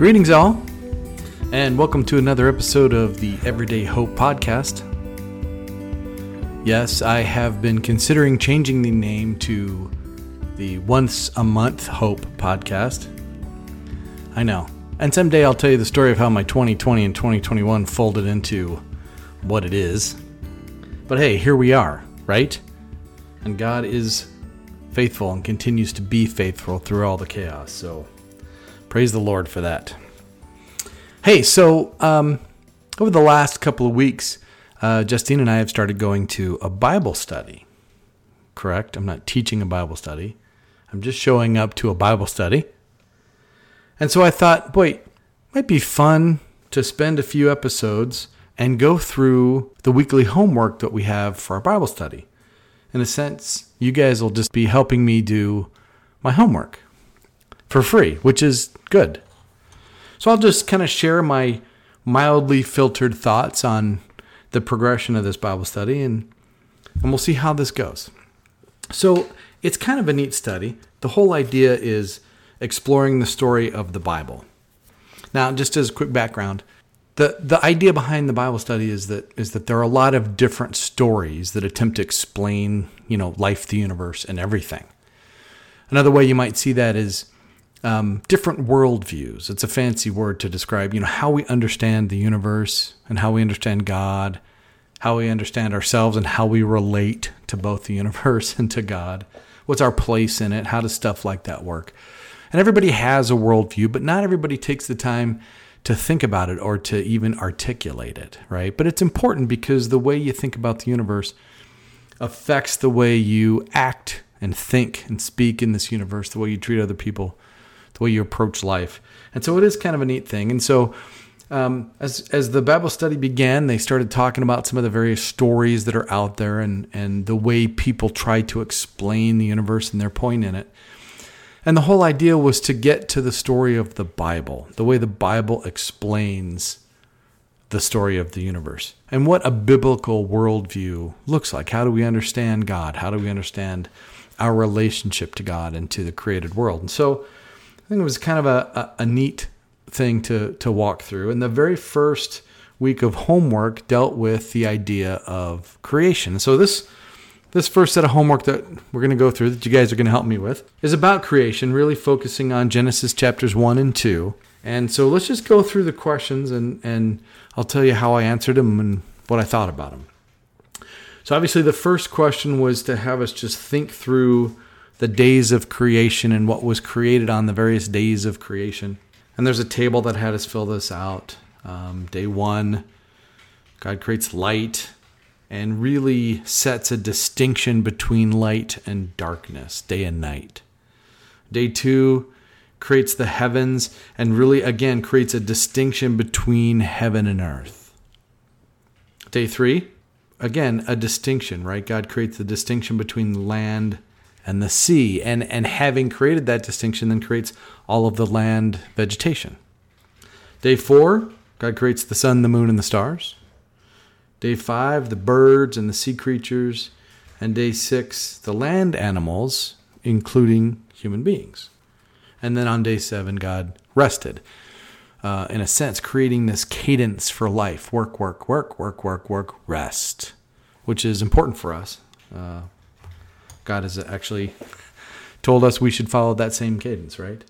Greetings, all, and welcome to another episode of the Everyday Hope Podcast. Yes, I have been considering changing the name to the Once a Month Hope Podcast. I know. And someday I'll tell you the story of how my 2020 and 2021 folded into what it is. But hey, here we are, right? And God is faithful and continues to be faithful through all the chaos. So praise the Lord for that. Hey, so um, over the last couple of weeks, uh, Justine and I have started going to a Bible study. Correct? I'm not teaching a Bible study. I'm just showing up to a Bible study. And so I thought, boy, it might be fun to spend a few episodes and go through the weekly homework that we have for our Bible study. In a sense, you guys will just be helping me do my homework for free, which is good. So I'll just kind of share my mildly filtered thoughts on the progression of this Bible study and and we'll see how this goes. So, it's kind of a neat study. The whole idea is exploring the story of the Bible. Now, just as a quick background, the the idea behind the Bible study is that is that there are a lot of different stories that attempt to explain, you know, life, the universe, and everything. Another way you might see that is um, different worldviews. It's a fancy word to describe, you know, how we understand the universe and how we understand God, how we understand ourselves, and how we relate to both the universe and to God. What's our place in it? How does stuff like that work? And everybody has a worldview, but not everybody takes the time to think about it or to even articulate it, right? But it's important because the way you think about the universe affects the way you act and think and speak in this universe, the way you treat other people, the way you approach life. And so it is kind of a neat thing. And so um, as as the Bible study began, they started talking about some of the various stories that are out there and and the way people try to explain the universe and their point in it. And the whole idea was to get to the story of the Bible, the way the Bible explains the story of the universe, and what a biblical worldview looks like. How do we understand God? How do we understand our relationship to God and to the created world? And so think it was kind of a, a, a neat thing to, to walk through. And the very first week of homework dealt with the idea of creation. So this this first set of homework that we're going to go through that you guys are going to help me with is about creation, really focusing on Genesis chapters 1 and 2. And so let's just go through the questions and, and I'll tell you how I answered them and what I thought about them. So, obviously, the first question was to have us just think through the days of creation and what was created on the various days of creation. And there's a table that had us fill this out. Um, day one, God creates light and really sets a distinction between light and darkness, day and night. Day two creates the heavens and really, again, creates a distinction between heaven and earth. Day three, again, a distinction, right? God creates the distinction between land and the sea. And, and having created that distinction, then creates all of the land vegetation. Day four, God creates the sun, the moon, and the stars. Day five, the birds and the sea creatures. And day six, the land animals, including human beings. And then on day seven, God rested. Uh, in a sense, creating this cadence for life work, work, work, work, work, work, rest, which is important for us. Uh, God has actually told us we should follow that same cadence, right?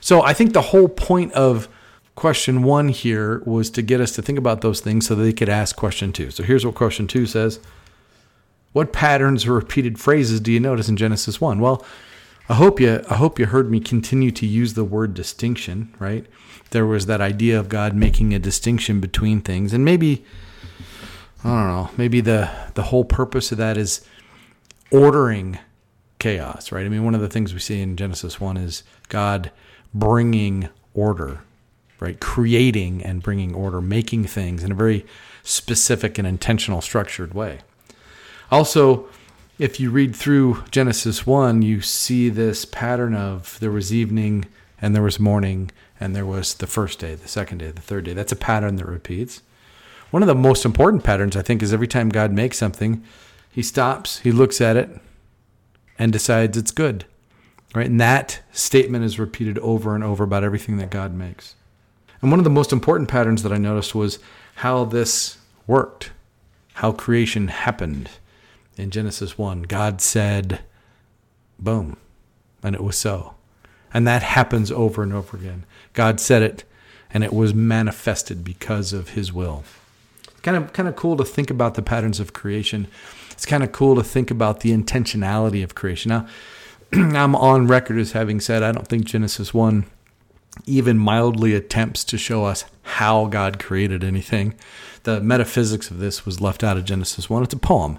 So I think the whole point of question one here was to get us to think about those things so they could ask question two. So here's what question two says What patterns or repeated phrases do you notice in Genesis 1? Well, I hope you I hope you heard me continue to use the word distinction, right? There was that idea of God making a distinction between things. And maybe I don't know, maybe the the whole purpose of that is ordering chaos, right? I mean, one of the things we see in Genesis 1 is God bringing order, right? Creating and bringing order, making things in a very specific and intentional, structured way. Also, if you read through Genesis 1, you see this pattern of there was evening and there was morning and there was the first day, the second day, the third day. That's a pattern that repeats. One of the most important patterns, I think, is every time God makes something, he stops, he looks at it, and decides it's good. Right? And that statement is repeated over and over about everything that God makes. And one of the most important patterns that I noticed was how this worked, how creation happened. In Genesis 1, God said, boom, and it was so. And that happens over and over again. God said it, and it was manifested because of his will. Kind of kind of cool to think about the patterns of creation. It's kind of cool to think about the intentionality of creation. Now, I'm on record as having said I don't think Genesis 1 even mildly attempts to show us how God created anything. The metaphysics of this was left out of Genesis 1. It's a poem,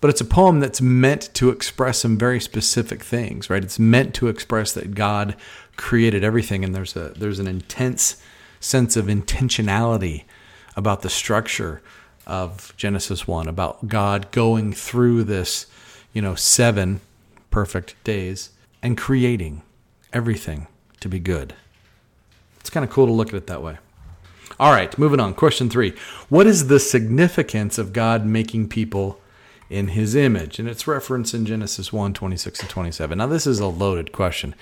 but it's a poem that's meant to express some very specific things, right? It's meant to express that God created everything and there's a there's an intense sense of intentionality about the structure of Genesis 1 about God going through this, you know, 7 perfect days and creating everything to be good. It's kind of cool to look at it that way. All right, moving on. Question three What is the significance of God making people in his image? And it's referenced in Genesis 1 26 and 27. Now, this is a loaded question.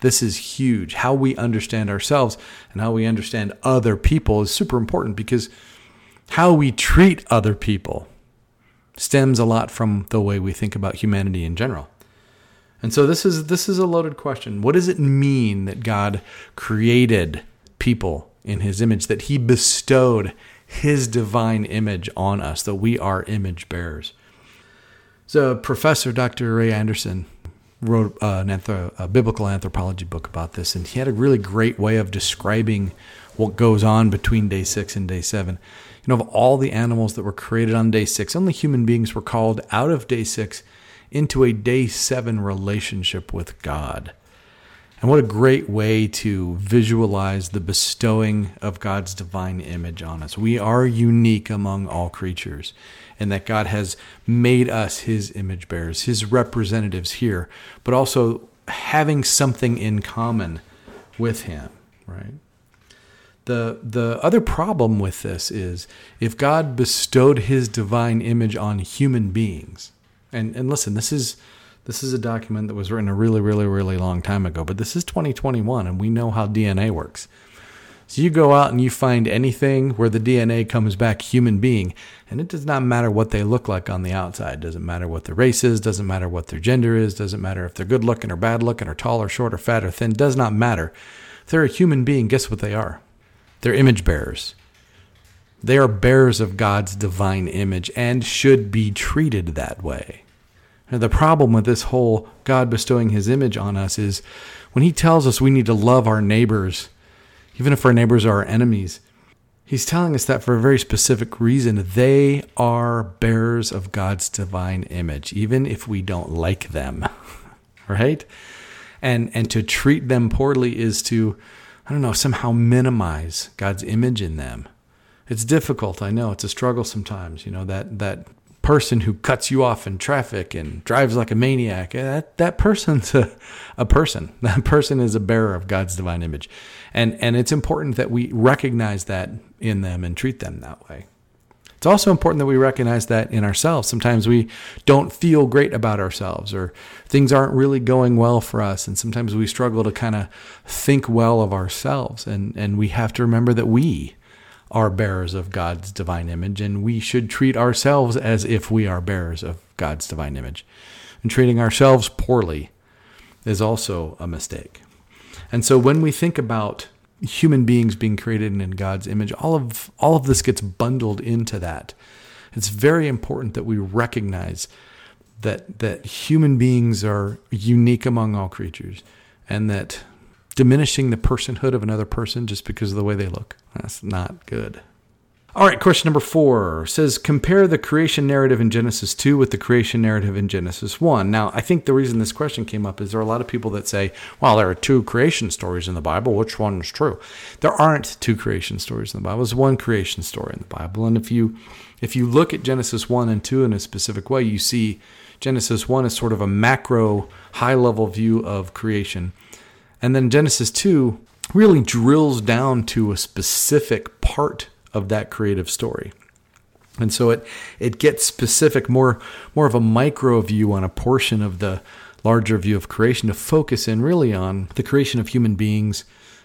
This is huge. How we understand ourselves and how we understand other people is super important because how we treat other people stems a lot from the way we think about humanity in general. And so this is this is a loaded question. What does it mean that God created people in his image, that he bestowed his divine image on us, that we are image bearers. So, Professor Dr. Ray Anderson wrote uh, an anthro- a biblical anthropology book about this, and he had a really great way of describing what goes on between day six and day seven. You know, of all the animals that were created on day six, only human beings were called out of day six into a day seven relationship with God. And what a great way to visualize the bestowing of God's divine image on us. We are unique among all creatures, and that God has made us his image bearers, his representatives here, but also having something in common with him, right? The, the other problem with this is if God bestowed his divine image on human beings, and, and listen, this is this is a document that was written a really, really, really long time ago, but this is 2021 and we know how DNA works. So you go out and you find anything where the DNA comes back human being, and it does not matter what they look like on the outside. Doesn't matter what their race is, doesn't matter what their gender is, doesn't matter if they're good looking or bad looking or tall or short or fat or thin, does not matter. If they're a human being, guess what they are? They're image bearers. They are bearers of God's divine image and should be treated that way. Now, the problem with this whole God bestowing his image on us is when he tells us we need to love our neighbors, even if our neighbors are our enemies, he's telling us that for a very specific reason. They are bearers of God's divine image, even if we don't like them, right? And, and to treat them poorly is to, I don't know, somehow minimize God's image in them. It's difficult, I know. It's a struggle sometimes, you know, that, that person who cuts you off in traffic and drives like a maniac, eh, that, that person's a, a person. That person is a bearer of God's divine image. And, and it's important that we recognize that in them and treat them that way. It's also important that we recognize that in ourselves. Sometimes we don't feel great about ourselves or things aren't really going well for us. And sometimes we struggle to kind of think well of ourselves. And, and we have to remember that we are bearers of God's divine image, and we should treat ourselves as if we are bearers of God's divine image. And treating ourselves poorly is also a mistake. And so when we think about human beings being created in God's image, all of all of this gets bundled into that. It's very important that we recognize that that human beings are unique among all creatures and that diminishing the personhood of another person just because of the way they look. That's not good. All right, question number four says compare the creation narrative in Genesis 2 with the creation narrative in Genesis 1. Now, I think the reason this question came up is there are a lot of people that say, well, there are two creation stories in the Bible. Which one is true? There aren't two creation stories in the Bible. There's one creation story in the Bible. And if you if you look at Genesis 1 and 2 in a specific way, you see Genesis 1 is sort of a macro, high level view of creation. And then Genesis 2 really drills down to a specific part of that creative story. And so it it gets specific, more more of a micro view on a portion of the larger view of creation to focus in really on the creation of human beings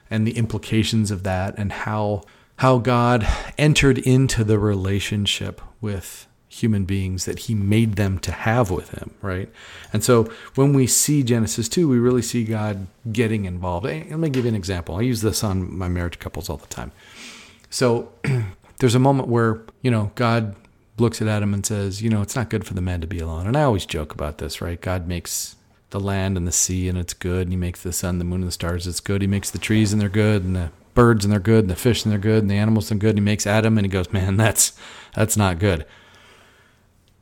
and the implications of that and how how God entered into the relationship with human beings that he made them to have with him, right? And so when we see Genesis 2, we really see God getting involved. Eh, let me give you an example. I use this on my marriage couples all the time. So there's a moment where, you know, God looks at Adam and says, you know, it's not good for the man to be alone. And I always joke about this, right? God makes the land and the sea and it's good. And he makes the sun, the moon, and the stars. It's good. He makes the trees and they're good, and the birds and they're good, and the fish and they're good, and the animals and good. And he makes Adam and he goes, man, that's that's not good.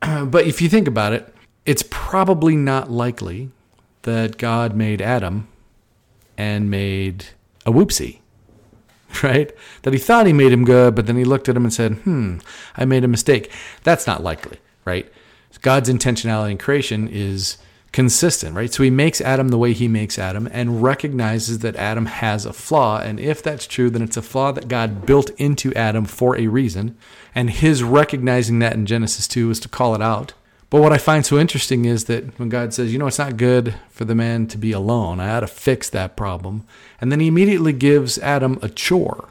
but if you think about it, it's probably not likely that God made Adam and made a whoopsie, right? That he thought he made him good, but then he looked at him and said, hmm, I made a mistake. That's not likely, right? God's intentionality in creation is consistent, right? So he makes Adam the way he makes Adam and recognizes that Adam has a flaw. And if that's true, then it's a flaw that God built into Adam for a reason. And his recognizing that in Genesis 2 is to call it out. But what I find so interesting is that when God says, you know, it's not good for the man to be alone, I ought to fix that problem. And then he immediately gives Adam a chore.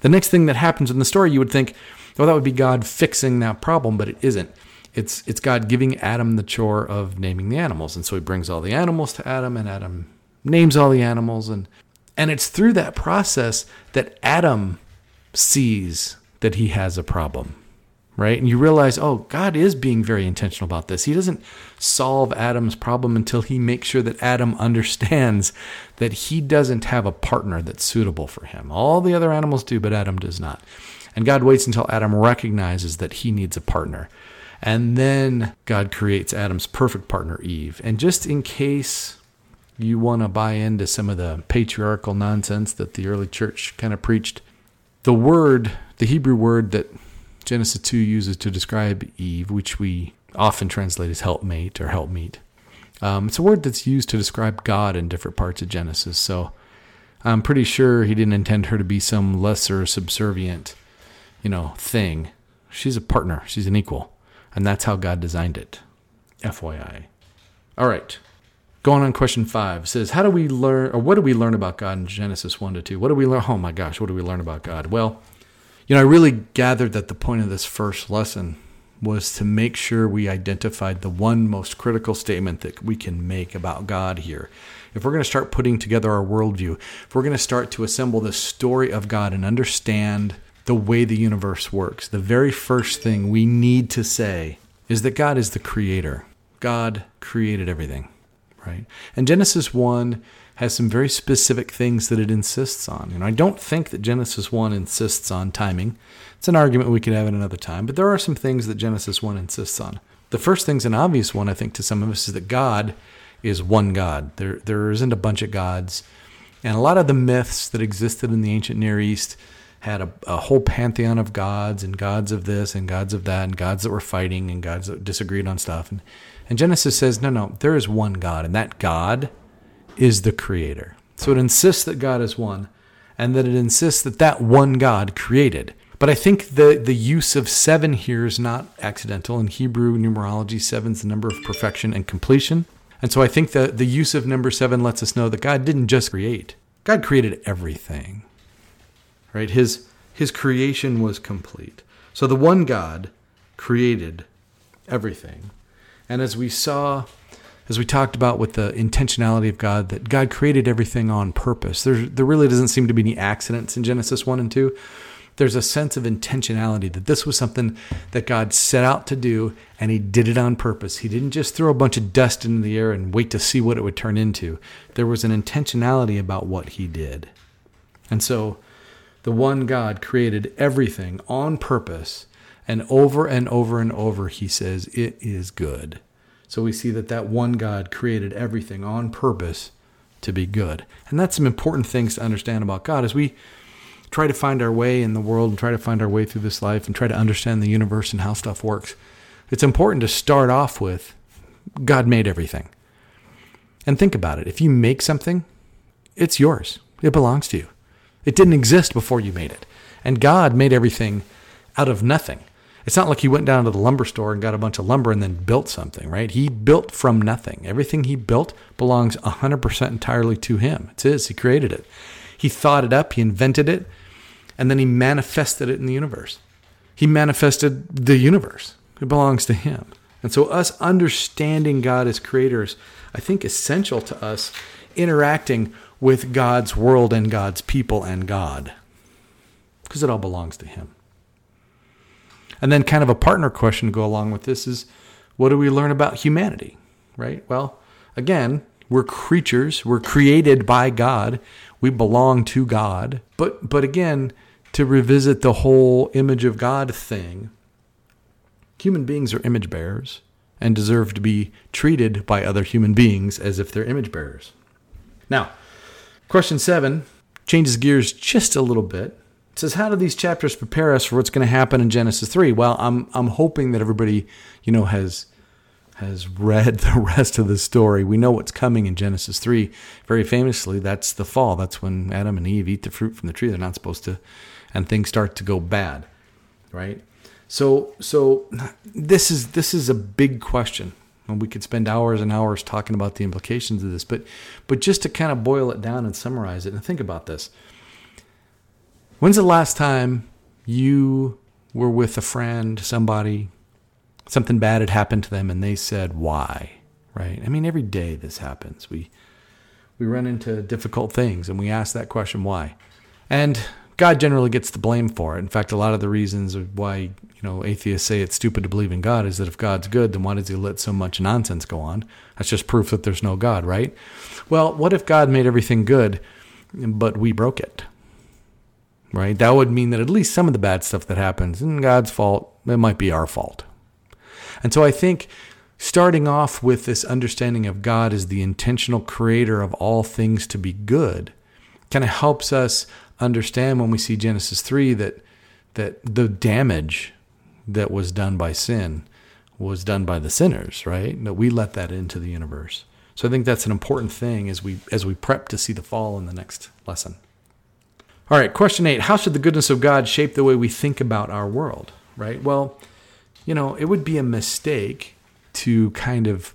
The next thing that happens in the story, you would think, well, that would be God fixing that problem, but it isn't it's it's God giving Adam the chore of naming the animals, and so he brings all the animals to Adam, and Adam names all the animals, and and it's through that process that Adam sees that he has a problem, right? And you realize, oh, God is being very intentional about this. He doesn't solve Adam's problem until he makes sure that Adam understands that he doesn't have a partner that's suitable for him. All the other animals do, but Adam does not. And God waits until Adam recognizes that he needs a partner. And then God creates Adam's perfect partner, Eve. And just in case you want to buy into some of the patriarchal nonsense that the early church kind of preached, the word, the Hebrew word that Genesis 2 uses to describe Eve, which we often translate as helpmate or helpmeet, um, it's a word that's used to describe God in different parts of Genesis. So I'm pretty sure he didn't intend her to be some lesser subservient, you know, thing. She's a partner, she's an equal. And that's how God designed it. FYI. All right. Going on question five says, How do we learn, or what do we learn about God in Genesis 1 to 2? What do we learn? Oh my gosh, what do we learn about God? Well, you know, I really gathered that the point of this first lesson was to make sure we identified the one most critical statement that we can make about God here. If we're going to start putting together our worldview, if we're going to start to assemble the story of God and understand the way the universe works, the very first thing we need to say is that God is the creator. God created everything, right? And Genesis 1 has some very specific things that it insists on. And I don't think that Genesis 1 insists on timing. It's an argument we could have at another time, but there are some things that Genesis 1 insists on. The first thing's an obvious one, I think, to some of us is that God is one God. There, there isn't a bunch of gods. And a lot of the myths that existed in the ancient Near East had a, a, whole pantheon of gods and gods of this and gods of that and gods that were fighting and gods that disagreed on stuff. And, and Genesis says, no, no, there is one God, and that God is the creator. So it insists that God is one and that it insists that that one God created. But I think the, the use of seven here is not accidental. In Hebrew numerology, seven is the number of perfection and completion. And so I think that the use of number seven lets us know that God didn't just create, God created everything right? His his creation was complete. So the one God created everything. And as we saw as we talked about with the intentionality of God that God created everything on purpose. There there really doesn't seem to be any accidents in Genesis 1 and 2. There's a sense of intentionality that this was something that God set out to do and he did it on purpose. He didn't just throw a bunch of dust into the air and wait to see what it would turn into. There was an intentionality about what he did. And so the one God created everything on purpose, and over and over and over he says, It is good. So we see that that one God created everything on purpose to be good. And that's some important things to understand about God as we try to find our way in the world and try to find our way through this life and try to understand the universe and how stuff works. It's important to start off with God made everything. And think about it. If you make something, it's yours. It belongs to you. It didn't exist before you made it. And God made everything out of nothing. It's not like he went down to the lumber store and got a bunch of lumber and then built something, right? He built from nothing. Everything he built belongs 100% entirely to him. It's his. He created it. He thought it up, he invented it, and then he manifested it in the universe. He manifested the universe. It belongs to him. And so, us understanding God as creators, I think, essential to us interacting with God's world and God's people and God, because it all belongs to Him. And then, kind of a partner question to go along with this is what do we learn about humanity? Right? Well, again, we're creatures, we're created by God, we belong to God. But, but again, to revisit the whole image of God thing, human beings are image bearers and deserve to be treated by other human beings as if they're image bearers. Now, question seven changes gears just a little bit. It says, How do these chapters prepare us for what's going to happen in Genesis 3? Well, I'm, I'm hoping that everybody, you know, has has read the rest of the story. We know what's coming in Genesis 3. Very famously, that's the fall. That's when Adam and Eve eat the fruit from the tree they're not supposed to, and things start to go bad, right? So, so this is this is a big question, and we could spend hours and hours talking about the implications of this. But, but just to kind of boil it down and summarize it, and think about this: When's the last time you were with a friend, somebody, something bad had happened to them, and they said why? Right? I mean, every day this happens. We we run into difficult things, and we ask that question why, and God generally gets the blame for it. In fact, a lot of the reasons why you know atheists say it's stupid to believe in God is that if God's good, then why does He let so much nonsense go on? That's just proof that there's no God, right? Well, what if God made everything good, but we broke it? Right? That would mean that at least some of the bad stuff that happens isn't God's fault. It might be our fault. And so I think starting off with this understanding of God as the intentional creator of all things to be good kind of helps us understand when we see Genesis 3 that that the damage that was done by sin was done by the sinners, right? That we let that into the universe. So I think that's an important thing as we as we prep to see the fall in the next lesson. All right, question 8, how should the goodness of God shape the way we think about our world, right? Well, you know, it would be a mistake to kind of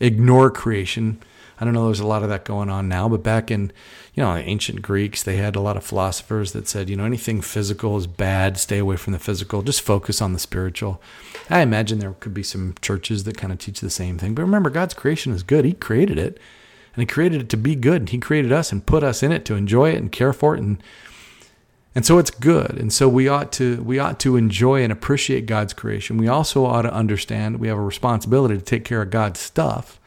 ignore creation I don't know, there's a lot of that going on now, but back in, you know, ancient Greeks, they had a lot of philosophers that said, you know, anything physical is bad, stay away from the physical, just focus on the spiritual. I imagine there could be some churches that kind of teach the same thing. But remember, God's creation is good. He created it, and He created it to be good. He created us and put us in it to enjoy it and care for it and and so it's good and so we ought to we ought to enjoy and appreciate god's creation we also ought to understand we have a responsibility to take care of god's stuff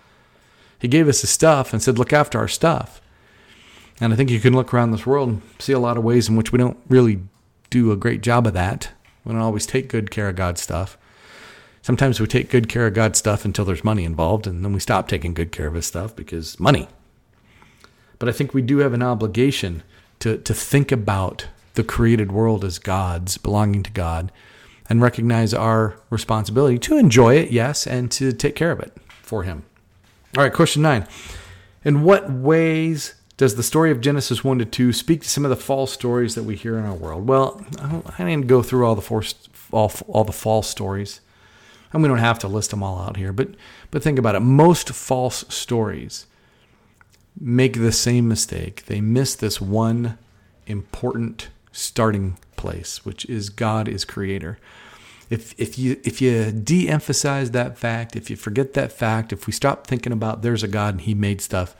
he gave us the stuff and said, look after our stuff. And I think you can look around this world and see a lot of ways in which we don't really do a great job of that. We don't always take good care of God's stuff. Sometimes we take good care of God's stuff until there's money involved, and then we stop taking good care of His stuff because money. But I think we do have an obligation to, to think about the created world as God's, belonging to God, and recognize our responsibility to enjoy it, yes, and to take care of it for Him. All right, question nine. In what ways does the story of Genesis 1 to 2 speak to some of the false stories that we hear in our world? Well, I didn't go through all the forced, all, all the false stories. And we don't have to list them all out here, but but think about it. Most false stories make the same mistake. They miss this one important starting place, which is God is creator if if you if you de-emphasize that fact, if you forget that fact, if we stop thinking about there's a God and He made stuff,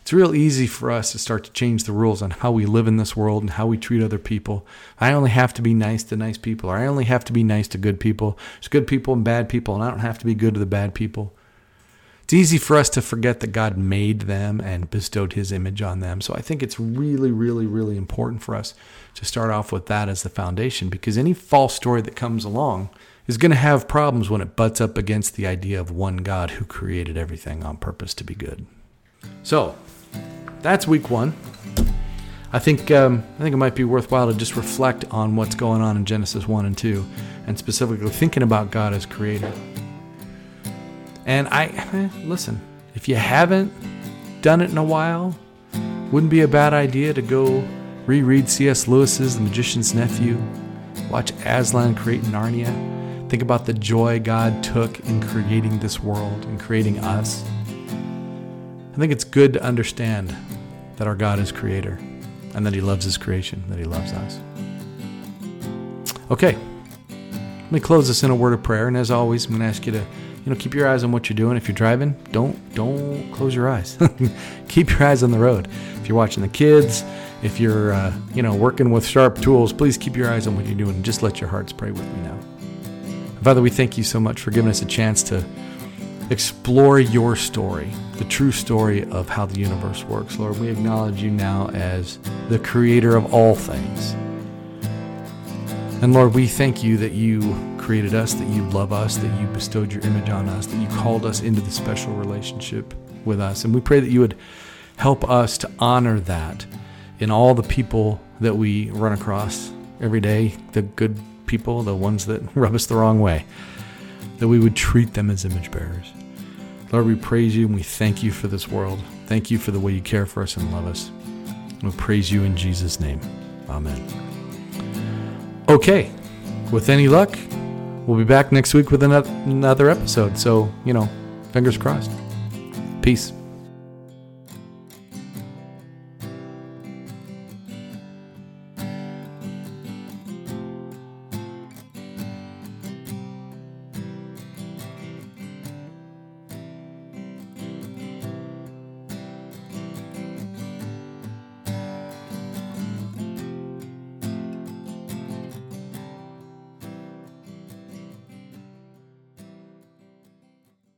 it's real easy for us to start to change the rules on how we live in this world and how we treat other people. I only have to be nice to nice people, or I only have to be nice to good people. There's good people and bad people, and I don't have to be good to the bad people. It's easy for us to forget that God made them and bestowed his image on them. So I think it's really, really, really important for us to start off with that as the foundation because any false story that comes along is going to have problems when it butts up against the idea of one God who created everything on purpose to be good. So that's week one. I think um, I think it might be worthwhile to just reflect on what's going on in Genesis one and two, and specifically thinking about God as creator. And I, eh, listen, if you haven't done it in a while, wouldn't be a bad idea to go reread C.S. Lewis's The Magician's Nephew, watch Aslan create Narnia, think about the joy God took in creating this world and creating us. I think it's good to understand that our God is creator. and that He loves His creation, that He loves us. Okay, let me close this in a word of prayer. And as always, I'm going to ask you to, you know, keep your eyes on what you're doing. If you're driving, don't don't close your eyes. keep your eyes on the road. If you're watching the kids, if you're, uh, you know, working with sharp tools, please keep your eyes on what you're doing. Just let your hearts pray with me now. Father, we thank you so much for giving us a chance to explore your story, the true story of how the universe works. Lord, we acknowledge you now as the creator of all things. And Lord, we thank you that you created us, that you love us, that you bestowed your image on us, that you called us into the special relationship with us. And we pray that you would help us to honor that in all the people that we run across every day, the good people, the ones that rub us the wrong way, that we would treat them as image bearers. Lord, we praise you and we thank you for this world. Thank you for the way you care for us and love us. We praise you in Jesus' name. Amen. Okay, with any luck, we'll be back next week with another episode. So, you know, fingers crossed. Peace.